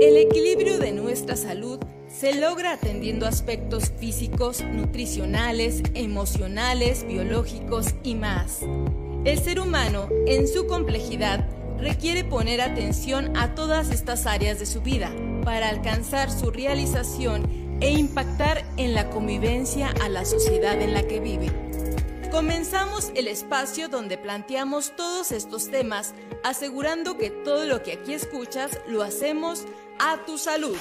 El equilibrio de nuestra salud se logra atendiendo aspectos físicos, nutricionales, emocionales, biológicos y más. El ser humano, en su complejidad, requiere poner atención a todas estas áreas de su vida para alcanzar su realización e impactar en la convivencia a la sociedad en la que vive. Comenzamos el espacio donde planteamos todos estos temas, asegurando que todo lo que aquí escuchas lo hacemos a tu salud.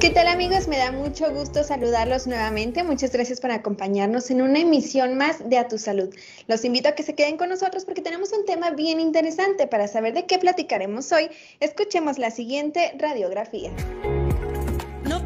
¿Qué tal amigos? Me da mucho gusto saludarlos nuevamente. Muchas gracias por acompañarnos en una emisión más de A Tu Salud. Los invito a que se queden con nosotros porque tenemos un tema bien interesante. Para saber de qué platicaremos hoy, escuchemos la siguiente radiografía.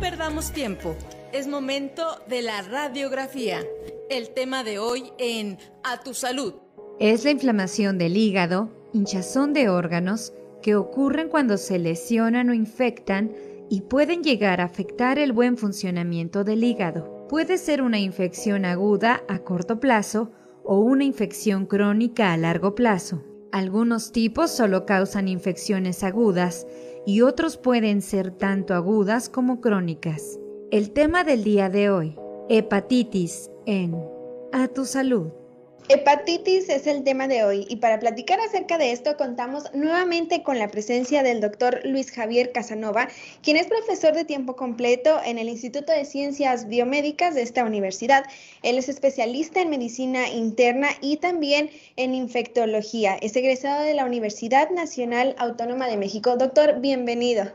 Perdamos tiempo. Es momento de la radiografía. El tema de hoy en A Tu Salud. Es la inflamación del hígado, hinchazón de órganos que ocurren cuando se lesionan o infectan y pueden llegar a afectar el buen funcionamiento del hígado. Puede ser una infección aguda a corto plazo o una infección crónica a largo plazo. Algunos tipos solo causan infecciones agudas y otros pueden ser tanto agudas como crónicas. El tema del día de hoy, hepatitis en A tu salud. Hepatitis es el tema de hoy y para platicar acerca de esto contamos nuevamente con la presencia del doctor Luis Javier Casanova, quien es profesor de tiempo completo en el Instituto de Ciencias Biomédicas de esta universidad. Él es especialista en medicina interna y también en infectología. Es egresado de la Universidad Nacional Autónoma de México. Doctor, bienvenido.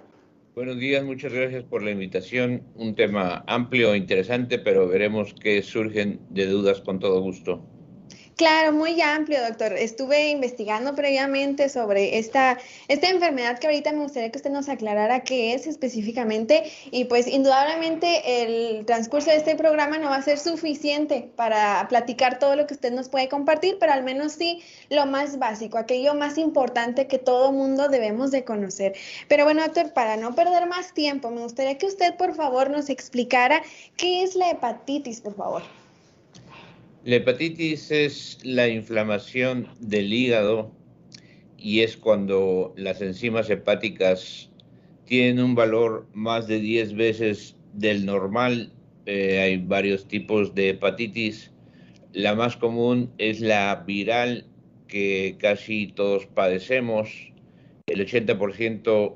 Buenos días, muchas gracias por la invitación. Un tema amplio e interesante, pero veremos qué surgen de dudas con todo gusto. Claro, muy amplio, doctor. Estuve investigando previamente sobre esta, esta enfermedad que ahorita me gustaría que usted nos aclarara qué es específicamente y pues indudablemente el transcurso de este programa no va a ser suficiente para platicar todo lo que usted nos puede compartir, pero al menos sí lo más básico, aquello más importante que todo mundo debemos de conocer. Pero bueno, doctor, para no perder más tiempo, me gustaría que usted por favor nos explicara qué es la hepatitis, por favor. La hepatitis es la inflamación del hígado y es cuando las enzimas hepáticas tienen un valor más de 10 veces del normal. Eh, hay varios tipos de hepatitis. La más común es la viral que casi todos padecemos. El 80%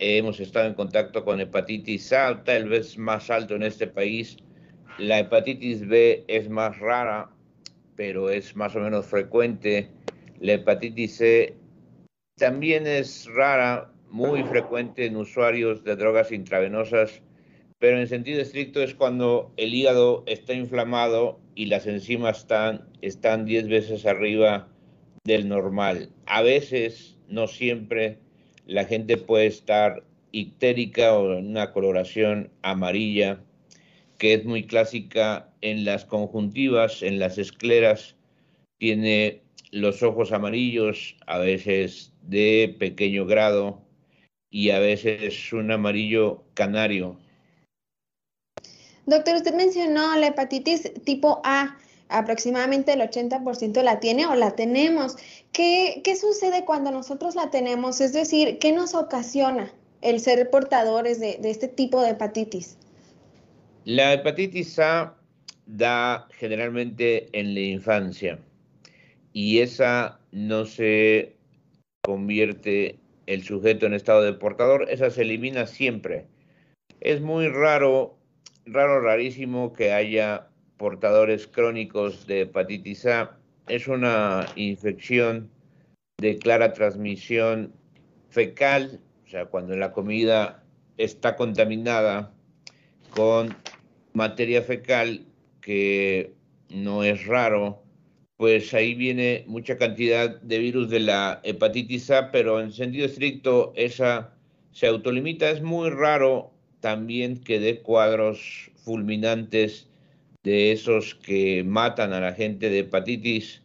hemos estado en contacto con hepatitis A, tal vez más alto en este país la hepatitis B es más rara, pero es más o menos frecuente. La hepatitis C también es rara, muy frecuente en usuarios de drogas intravenosas, pero en sentido estricto es cuando el hígado está inflamado y las enzimas están, están 10 veces arriba del normal. A veces, no siempre, la gente puede estar ictérica o en una coloración amarilla que es muy clásica en las conjuntivas, en las escleras, tiene los ojos amarillos, a veces de pequeño grado y a veces un amarillo canario. Doctor, usted mencionó la hepatitis tipo A, aproximadamente el 80% la tiene o la tenemos. ¿Qué, ¿Qué, sucede cuando nosotros la tenemos? Es decir, ¿qué nos ocasiona el ser portadores de, de este tipo de hepatitis? La hepatitis A da generalmente en la infancia y esa no se convierte el sujeto en estado de portador, esa se elimina siempre. Es muy raro, raro, rarísimo que haya portadores crónicos de hepatitis A. Es una infección de clara transmisión fecal, o sea, cuando la comida está contaminada con materia fecal, que no es raro, pues ahí viene mucha cantidad de virus de la hepatitis A, pero en sentido estricto esa se autolimita. Es muy raro también que dé cuadros fulminantes de esos que matan a la gente de hepatitis.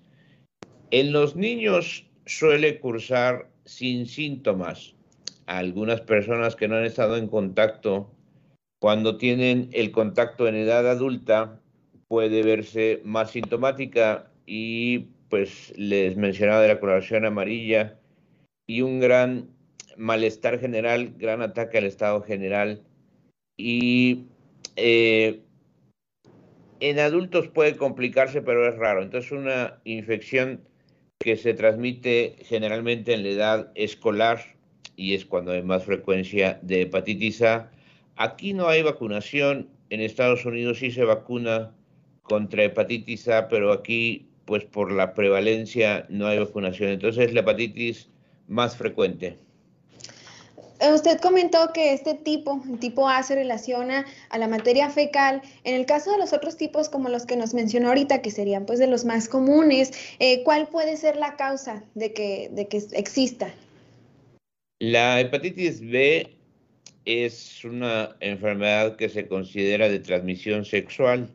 En los niños suele cursar sin síntomas. algunas personas que no han estado en contacto Cuando tienen el contacto en edad adulta, puede verse más sintomática y pues les mencionaba de la coloración amarilla y un gran malestar general, gran ataque al estado general y eh, en adultos puede complicarse, pero es raro. Entonces, una infección que se transmite generalmente en la edad escolar y es cuando hay más frecuencia de hepatitis A. Aquí no hay vacunación, en Estados Unidos sí se vacuna contra hepatitis A, pero aquí, pues por la prevalencia, no hay vacunación. Entonces, es la hepatitis más frecuente. Usted comentó que este tipo, el tipo A, se relaciona a la materia fecal. En el caso de los otros tipos, como los que nos mencionó ahorita, que serían pues de los más comunes, eh, ¿cuál puede ser la causa de que, de que exista? La hepatitis B es una enfermedad que se considera de transmisión sexual.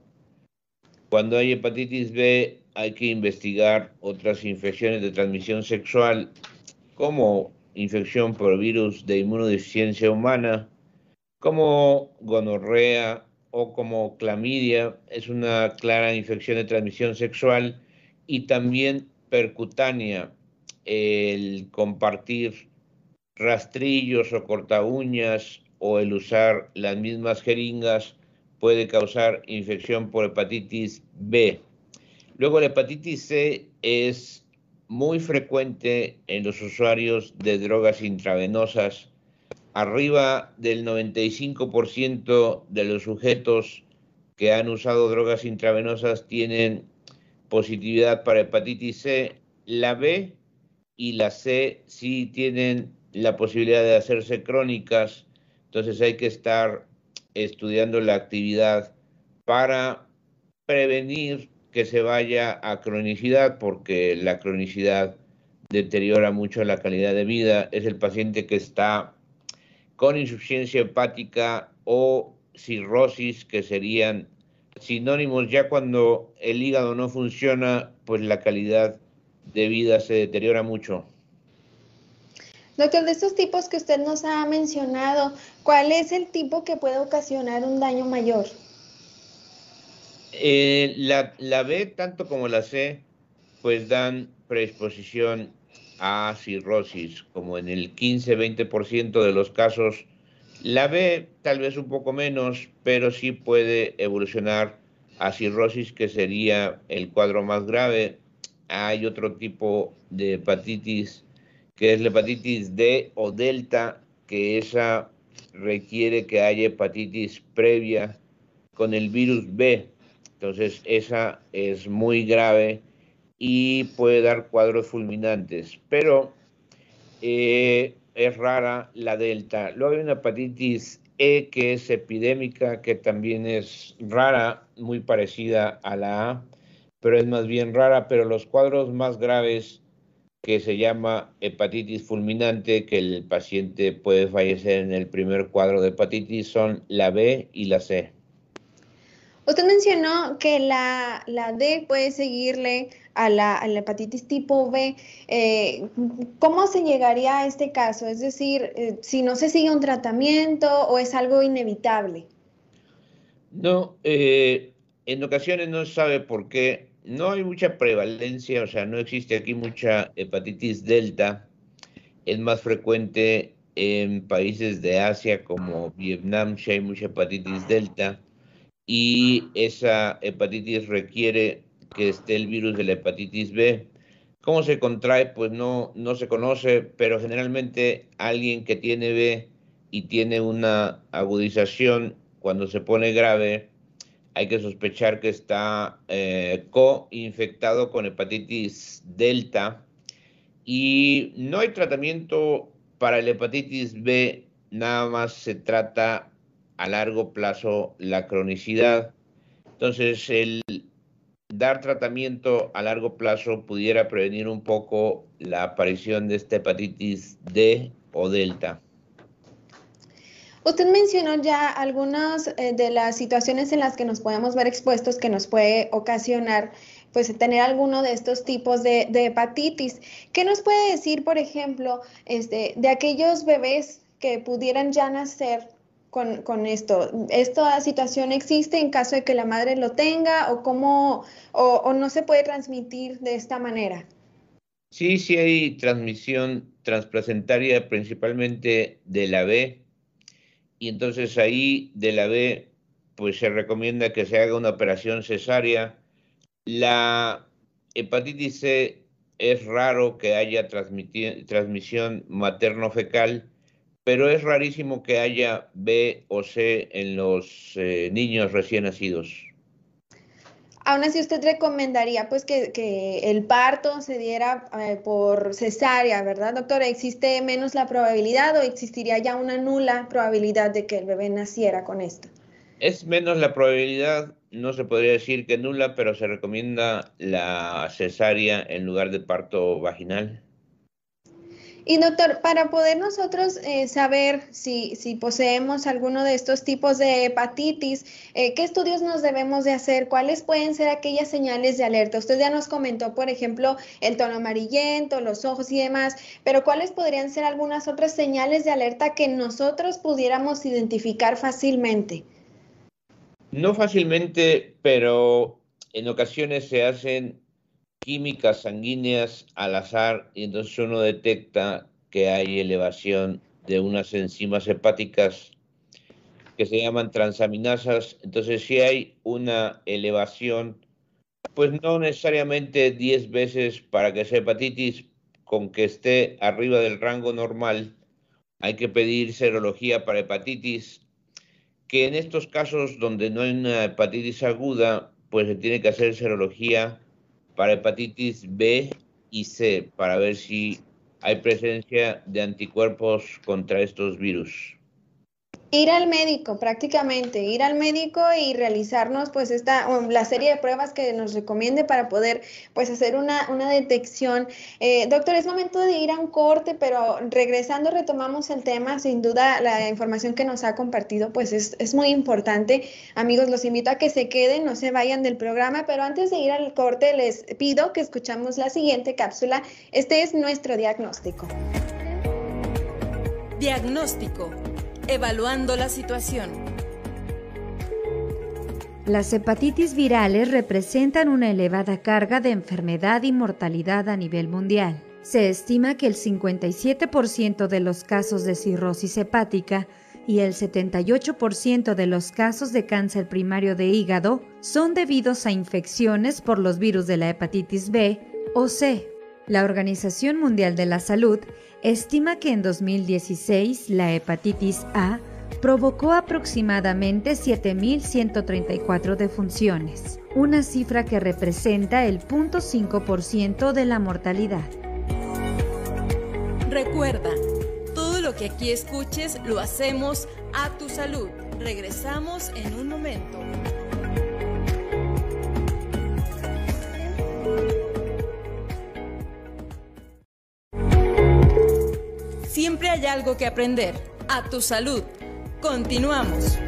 Cuando hay hepatitis B hay que investigar otras infecciones de transmisión sexual como infección por virus de inmunodeficiencia humana, como gonorrea o como clamidia, es una clara infección de transmisión sexual y también percutánea, el compartir rastrillos o corta uñas o el usar las mismas jeringas puede causar infección por hepatitis B. Luego la hepatitis C es muy frecuente en los usuarios de drogas intravenosas. Arriba del 95% de los sujetos que han usado drogas intravenosas tienen positividad para hepatitis C. La B y la C sí tienen la posibilidad de hacerse crónicas, entonces hay que estar estudiando la actividad para prevenir que se vaya a cronicidad, porque la cronicidad deteriora mucho la calidad de vida. Es el paciente que está con insuficiencia hepática o cirrosis, que serían sinónimos. Ya cuando el hígado no funciona, pues la calidad de vida se deteriora mucho. Doctor, de estos tipos que usted nos ha mencionado, ¿cuál es el tipo que puede ocasionar un daño mayor? Eh, la, la, B, tanto como la C, pues dan predisposición a cirrosis, como en el 15-20% de los casos. La B tal vez un poco menos, pero sí puede evolucionar a cirrosis, que sería el cuadro más grave. Hay otro tipo de hepatitis, que es la hepatitis D o delta, que esa requiere que haya hepatitis previa con el virus B entonces, esa es muy grave y puede dar cuadros fulminantes, pero eh, es rara la delta. Luego hay una hepatitis E que es epidémica, que también es rara, muy parecida a la A, pero es más bien rara, pero los cuadros más graves que se llama hepatitis fulminante, que el paciente puede fallecer en el primer cuadro de hepatitis, son la B y la C. Usted mencionó que la, D puede seguirle a la, hepatitis tipo B. Eh, ¿Cómo se llegaría a este caso? Es decir, eh, si no se sigue un tratamiento o es algo inevitable. No, eh, en ocasiones no se sabe por qué. No hay mucha prevalencia, o sea, no existe aquí mucha hepatitis delta. Es más frecuente en países de Asia como Vietnam, si hay mucha hepatitis delta y esa hepatitis requiere que esté el virus de la hepatitis B. ¿Cómo se contrae? Pues no, no se conoce, pero generalmente alguien que tiene B y tiene una agudización cuando se pone grave, hay que sospechar que está eh, co-infectado con hepatitis delta y no hay tratamiento para la hepatitis B, nada más se trata a largo plazo la cronicidad. Entonces, el dar tratamiento a largo plazo pudiera prevenir un poco la aparición de esta hepatitis D o delta. Usted mencionó ya algunas eh, de las situaciones en las que nos podemos ver expuestos que nos puede ocasionar pues tener alguno de estos tipos de, hepatitis. ¿Qué nos puede decir, por ejemplo, este, de aquellos bebés que pudieran ya nacer con, esto? ¿Esta situación existe en caso de que la madre lo tenga o cómo o, no se puede transmitir de esta manera? Sí, sí hay transmisión transplacentaria principalmente de la B y entonces ahí de la B pues se recomienda que se haga una operación cesárea. La hepatitis C es raro que haya transmisión materno-fecal pero es rarísimo que haya B o C en los eh, niños recién nacidos. Aún así, usted recomendaría pues que, el parto se diera eh, por cesárea, ¿verdad, doctora? ¿Existe menos la probabilidad o existiría ya una nula probabilidad de que el bebé naciera con esto? Es menos la probabilidad, no se podría decir que nula, pero se recomienda la cesárea en lugar de parto vaginal. Y doctor, para poder nosotros eh, saber si, si, poseemos alguno de estos tipos de hepatitis, eh, ¿qué estudios nos debemos de hacer? ¿Cuáles pueden ser aquellas señales de alerta? Usted ya nos comentó, por ejemplo, el tono amarillento, los ojos y demás, pero ¿cuáles podrían ser algunas otras señales de alerta que nosotros pudiéramos identificar fácilmente? No fácilmente, pero en ocasiones se hacen químicas sanguíneas al azar y entonces uno detecta que hay elevación de unas enzimas hepáticas que se llaman transaminasas. Entonces, si hay una elevación, pues no necesariamente 10 veces para que sea hepatitis, con que esté arriba del rango normal, hay que pedir serología para hepatitis, que en estos casos donde no hay una hepatitis aguda, pues se tiene que hacer serología para hepatitis B y C para ver si hay presencia de anticuerpos contra estos virus. Ir al médico, prácticamente, ir al médico y realizarnos pues esta, la serie de pruebas que nos recomiende para poder pues hacer una, una detección. Eh, doctor, es momento de ir a un corte, pero regresando retomamos el tema, sin duda la información que nos ha compartido pues es, es muy importante. Amigos, los invito a que se queden, no se vayan del programa, pero antes de ir al corte les pido que escuchamos la siguiente cápsula. Este es nuestro diagnóstico. Diagnóstico Evaluando la situación. Las hepatitis virales representan una elevada carga de enfermedad y mortalidad a nivel mundial. Se estima que el 57% de los casos de cirrosis hepática y el 78% de los casos de cáncer primario de hígado son debidos a infecciones por los virus de la hepatitis B o C. La Organización Mundial de la Salud estima que en 2016 la hepatitis A provocó aproximadamente 7.134 defunciones, una cifra que representa el 0.5% de la mortalidad. Recuerda, todo lo que aquí escuches lo hacemos a tu salud. Regresamos en un momento. Siempre hay algo que aprender. A tu salud. Continuamos.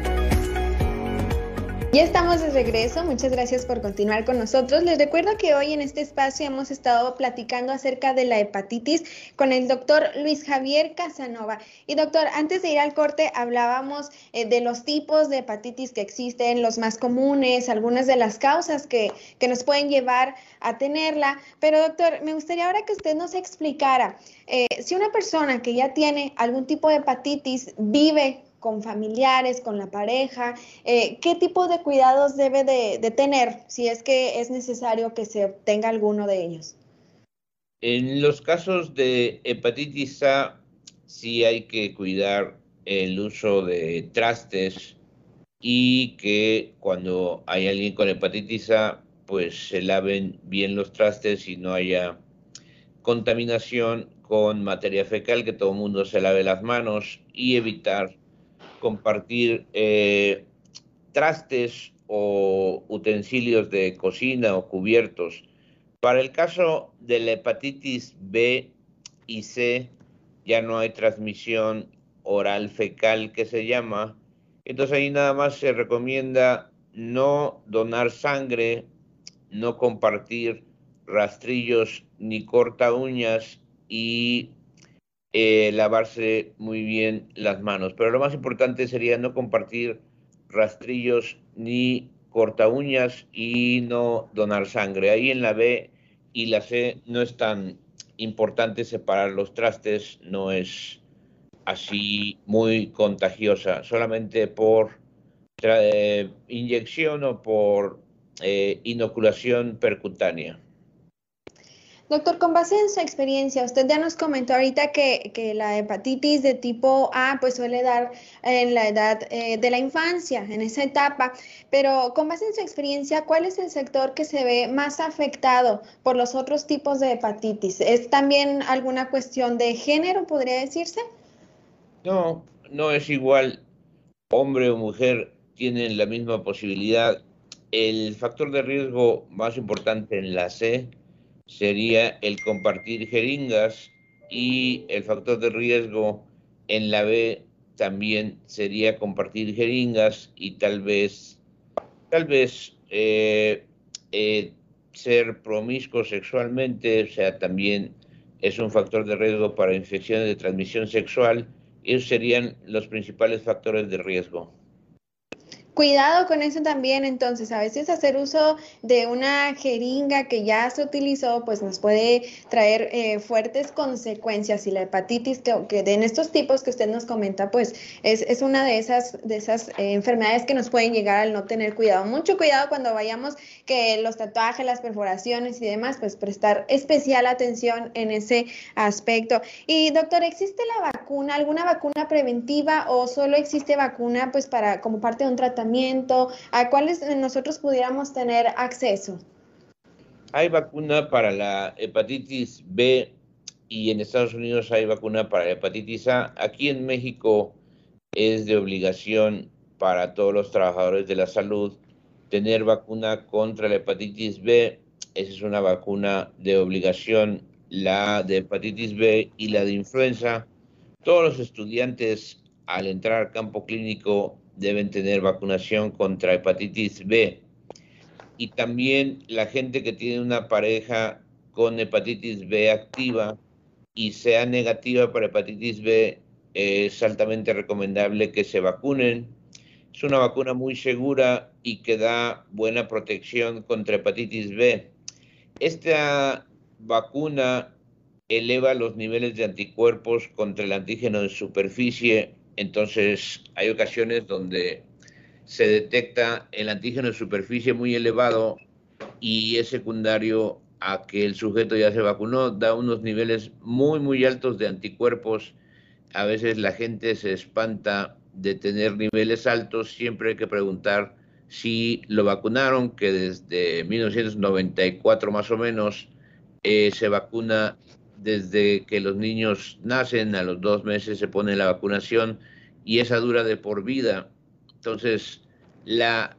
Ya estamos de regreso, muchas gracias por continuar con nosotros. Les recuerdo que hoy en este espacio hemos estado platicando acerca de la hepatitis con el doctor Luis Javier Casanova. Y doctor, antes de ir al corte hablábamos eh, de los tipos de hepatitis que existen, los más comunes, algunas de las causas que, que nos pueden llevar a tenerla. Pero doctor, me gustaría ahora que usted nos explicara eh, si una persona que ya tiene algún tipo de hepatitis vive con familiares, con la pareja, eh, qué tipo de cuidados debe de, tener si es que es necesario que se obtenga alguno de ellos. En los casos de hepatitis A, sí hay que cuidar el uso de trastes y que cuando hay alguien con hepatitis A, pues se laven bien los trastes y no haya contaminación con materia fecal, que todo el mundo se lave las manos y evitar compartir eh, trastes o utensilios de cocina o cubiertos. Para el caso de la hepatitis B y C, ya no hay transmisión oral fecal que se llama. Entonces ahí nada más se recomienda no donar sangre, no compartir rastrillos ni corta uñas y eh, lavarse muy bien las manos. Pero lo más importante sería no compartir rastrillos ni corta uñas y no donar sangre. Ahí en la B y la C no es tan importante separar los trastes, no es así muy contagiosa, solamente por eh, inyección o por eh, inoculación percutánea. Doctor, con base en su experiencia, usted ya nos comentó ahorita que, la hepatitis de tipo A pues suele dar en la edad eh, de la infancia, en esa etapa, pero con base en su experiencia, ¿cuál es el sector que se ve más afectado por los otros tipos de hepatitis? ¿Es también alguna cuestión de género, podría decirse? No, no es igual hombre o mujer, tienen la misma posibilidad. El factor de riesgo más importante en la C sería el compartir jeringas y el factor de riesgo en la B también sería compartir jeringas y tal vez, tal vez eh, eh, ser promiscuo sexualmente, o sea, también es un factor de riesgo para infecciones de transmisión sexual. Esos serían los principales factores de riesgo. Cuidado con eso también, entonces, a veces hacer uso de una jeringa que ya se utilizó, pues nos puede traer eh, fuertes consecuencias y la hepatitis que, que, en estos tipos que usted nos comenta, pues es, es una de esas, de esas eh, enfermedades que nos pueden llegar al no tener cuidado. Mucho cuidado cuando vayamos que los tatuajes, las perforaciones y demás, pues prestar especial atención en ese aspecto. Y doctor, ¿existe la vacuna, alguna vacuna preventiva o solo existe vacuna pues para como parte de un tratamiento? A cuáles nosotros pudiéramos tener acceso? Hay vacuna para la hepatitis B y en Estados Unidos hay vacuna para la hepatitis A. Aquí en México es de obligación para todos los trabajadores de la salud tener vacuna contra la hepatitis B. Esa es una vacuna de obligación, la de hepatitis B y la de influenza. Todos los estudiantes al entrar al campo clínico deben tener vacunación contra hepatitis B. Y también la gente que tiene una pareja con hepatitis B activa y sea negativa para hepatitis B, es altamente recomendable que se vacunen. Es una vacuna muy segura y que da buena protección contra hepatitis B. Esta vacuna eleva los niveles de anticuerpos contra el antígeno de superficie entonces, hay ocasiones donde se detecta el antígeno de superficie muy elevado y es secundario a que el sujeto ya se vacunó, da unos niveles muy, muy altos de anticuerpos. A veces la gente se espanta de tener niveles altos, siempre hay que preguntar si lo vacunaron, que desde 1994 más o menos eh, se vacuna desde que los niños nacen, a los dos meses se pone la vacunación y esa dura de por vida. Entonces, la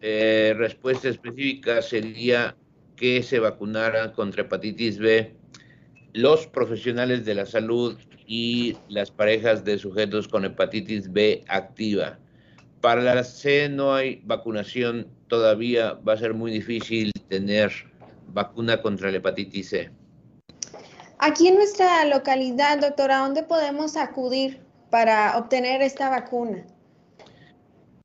eh, respuesta específica sería que se vacunaran contra hepatitis B los profesionales de la salud y las parejas de sujetos con hepatitis B activa. Para la C no hay vacunación todavía, va a ser muy difícil tener vacuna contra la hepatitis C. Aquí en nuestra localidad, doctora, ¿a dónde podemos acudir para obtener esta vacuna?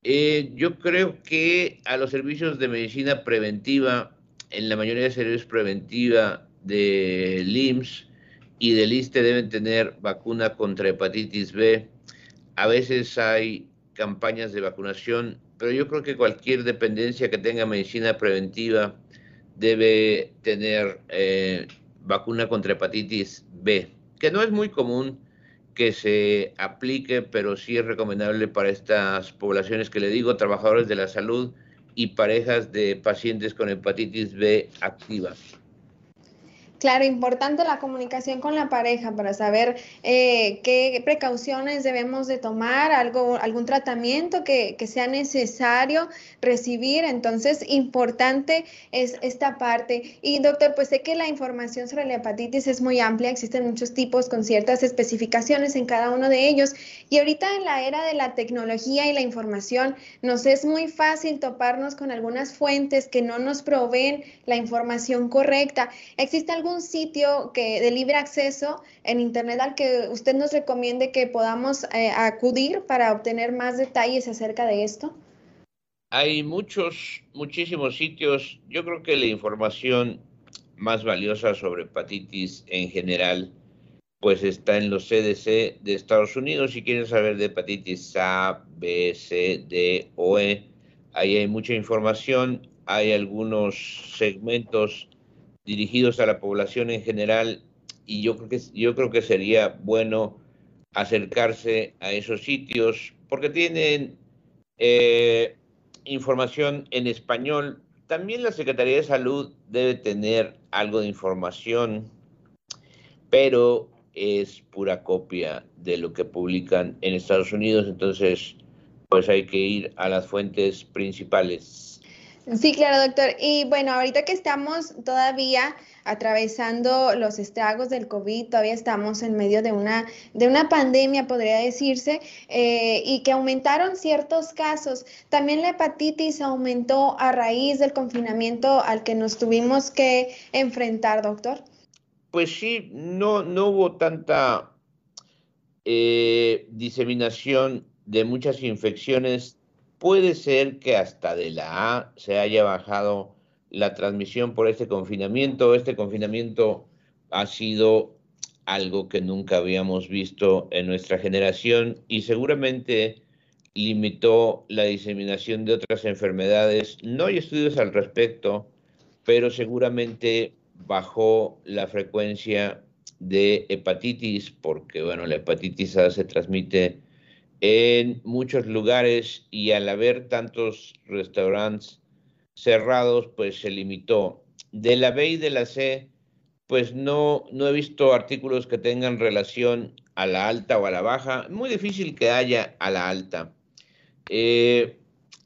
Eh, yo creo que a los servicios de medicina preventiva, en la mayoría de servicios preventiva de LIMS y del ISTE deben tener vacuna contra hepatitis B. A veces hay campañas de vacunación, pero yo creo que cualquier dependencia que tenga medicina preventiva debe tener eh, vacuna contra hepatitis B, que no es muy común que se aplique, pero sí es recomendable para estas poblaciones que le digo, trabajadores de la salud y parejas de pacientes con hepatitis B activa. Claro, importante la comunicación con la pareja para saber eh, qué precauciones debemos de tomar, algo, algún tratamiento que, que, sea necesario recibir. Entonces, importante es esta parte. Y doctor, pues sé que la información sobre la hepatitis es muy amplia, existen muchos tipos con ciertas especificaciones en cada uno de ellos. Y ahorita en la era de la tecnología y la información, nos es muy fácil toparnos con algunas fuentes que no nos proveen la información correcta. ¿Existe algún algún sitio que de libre acceso en Internet al que usted nos recomiende que podamos eh, acudir para obtener más detalles acerca de esto? Hay muchos, muchísimos sitios. Yo creo que la información más valiosa sobre hepatitis en general, pues está en los CDC de Estados Unidos. Si quieren saber de hepatitis A, B, C, D o E, ahí hay mucha información. Hay algunos segmentos dirigidos a la población en general y yo creo que, yo creo que sería bueno acercarse a esos sitios porque tienen eh, información en español. También la Secretaría de Salud debe tener algo de información, pero es pura copia de lo que publican en Estados Unidos, entonces pues hay que ir a las fuentes principales. Sí, claro, doctor. Y bueno, ahorita que estamos todavía atravesando los estragos del COVID, todavía estamos en medio de una, de una pandemia, podría decirse, eh, y que aumentaron ciertos casos. También la hepatitis aumentó a raíz del confinamiento al que nos tuvimos que enfrentar, doctor. Pues sí, no, no hubo tanta eh, diseminación de muchas infecciones Puede ser que hasta de la A se haya bajado la transmisión por este confinamiento. Este confinamiento ha sido algo que nunca habíamos visto en nuestra generación y seguramente limitó la diseminación de otras enfermedades. No hay estudios al respecto, pero seguramente bajó la frecuencia de hepatitis, porque bueno, la hepatitis A se transmite en muchos lugares y al haber tantos restaurantes cerrados, pues se limitó. De la B y de la C, pues no, no he visto artículos que tengan relación a la alta o a la baja. Muy difícil que haya a la alta. Eh,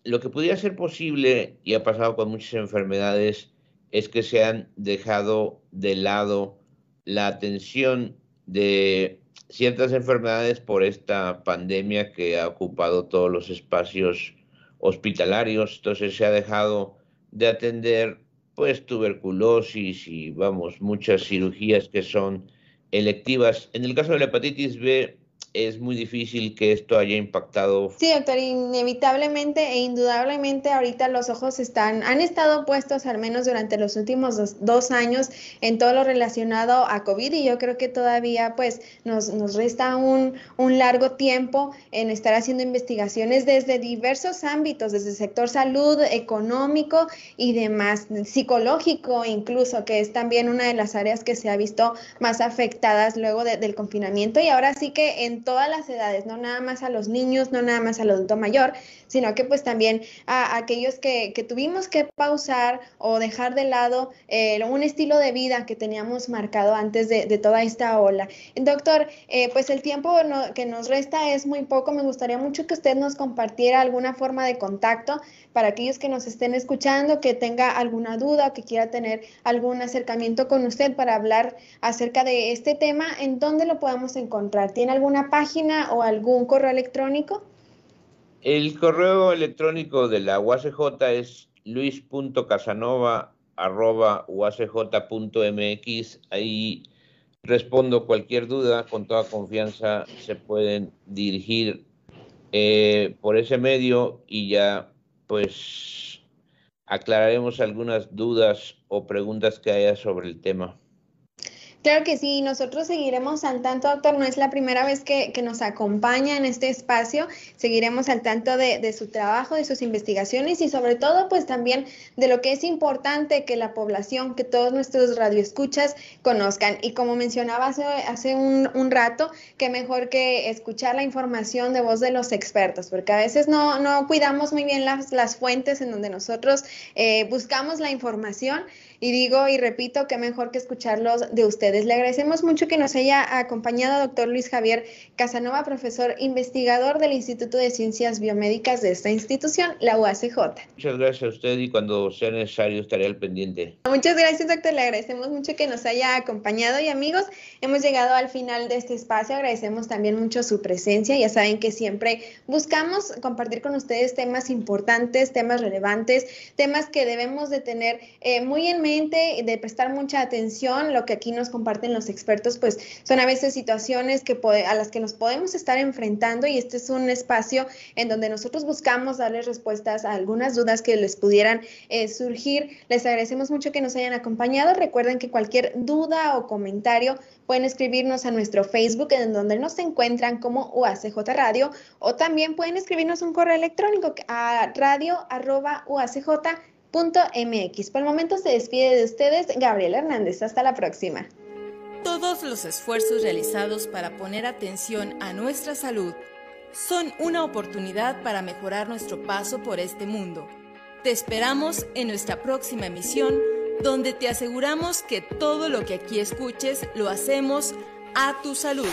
lo que podría ser posible, y ha pasado con muchas enfermedades, es que se han dejado de lado la atención de ciertas enfermedades por esta pandemia que ha ocupado todos los espacios hospitalarios, entonces se ha dejado de atender pues tuberculosis y vamos, muchas cirugías que son electivas. En el caso de la hepatitis B, es muy difícil que esto haya impactado. Sí, doctor, inevitablemente e indudablemente ahorita los ojos están, han estado puestos al menos durante los últimos dos, años en todo lo relacionado a COVID y yo creo que todavía pues nos, nos resta un, un largo tiempo en estar haciendo investigaciones desde diversos ámbitos, desde el sector salud, económico y demás, psicológico incluso, que es también una de las áreas que se ha visto más afectadas luego del confinamiento y ahora sí que en todas las edades, no nada más a los niños, no nada más al adulto mayor, sino que pues también a, aquellos que, tuvimos que pausar o dejar de lado eh, un estilo de vida que teníamos marcado antes de, toda esta ola. Doctor, eh, pues el tiempo que nos resta es muy poco. Me gustaría mucho que usted nos compartiera alguna forma de contacto para aquellos que nos estén escuchando, que tenga alguna duda o que quiera tener algún acercamiento con usted para hablar acerca de este tema, ¿en dónde lo podemos encontrar? ¿Tiene alguna página o algún correo electrónico? El correo electrónico de la UACJ es luis.casanova.uacj.mx. Ahí respondo cualquier duda, con toda confianza se pueden dirigir eh, por ese medio y ya pues aclararemos algunas dudas o preguntas que haya sobre el tema. Claro que sí, nosotros seguiremos al tanto, doctor. No es la primera vez que, nos acompaña en este espacio. Seguiremos al tanto de, su trabajo, de sus investigaciones y sobre todo, pues también de lo que es importante que la población, que todos nuestros radioescuchas conozcan. Y como mencionaba hace, un, rato, que mejor que escuchar la información de voz de los expertos, porque a veces no, no cuidamos muy bien las, las fuentes en donde nosotros eh, buscamos la información. Y digo y repito que mejor que escucharlos de ustedes. Le agradecemos mucho que nos haya acompañado doctor Luis Javier Casanova, profesor investigador del Instituto de Ciencias Biomédicas de esta institución, la UACJ. Muchas gracias a usted y cuando sea necesario estaré al pendiente. Muchas gracias, doctor. Le agradecemos mucho que nos haya acompañado y amigos, hemos llegado al final de este espacio. Agradecemos también mucho su presencia. Ya saben que siempre buscamos compartir con ustedes temas importantes, temas relevantes, temas que debemos de tener eh, muy en mente de prestar mucha atención, lo que aquí nos comparten los expertos, pues son a veces situaciones que a las que nos podemos estar enfrentando y este es un espacio en donde nosotros buscamos darles respuestas a algunas dudas que les pudieran eh, surgir. Les agradecemos mucho que nos hayan acompañado. Recuerden que cualquier duda o comentario pueden escribirnos a nuestro Facebook en donde nos encuentran como UACJ Radio o también pueden escribirnos un correo electrónico a Por el momento se despide de ustedes Gabriel Hernández. Hasta la próxima. Todos los esfuerzos realizados para poner atención a nuestra salud son una oportunidad para mejorar nuestro paso por este mundo. Te esperamos en nuestra próxima emisión donde te aseguramos que todo lo que aquí escuches lo hacemos a tu salud.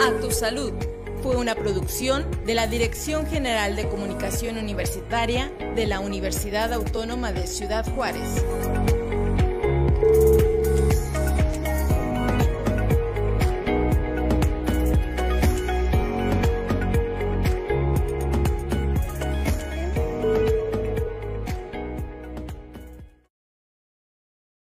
A tu salud fue una producción de la Dirección General de Comunicación Universitaria de la Universidad Autónoma de Ciudad Juárez.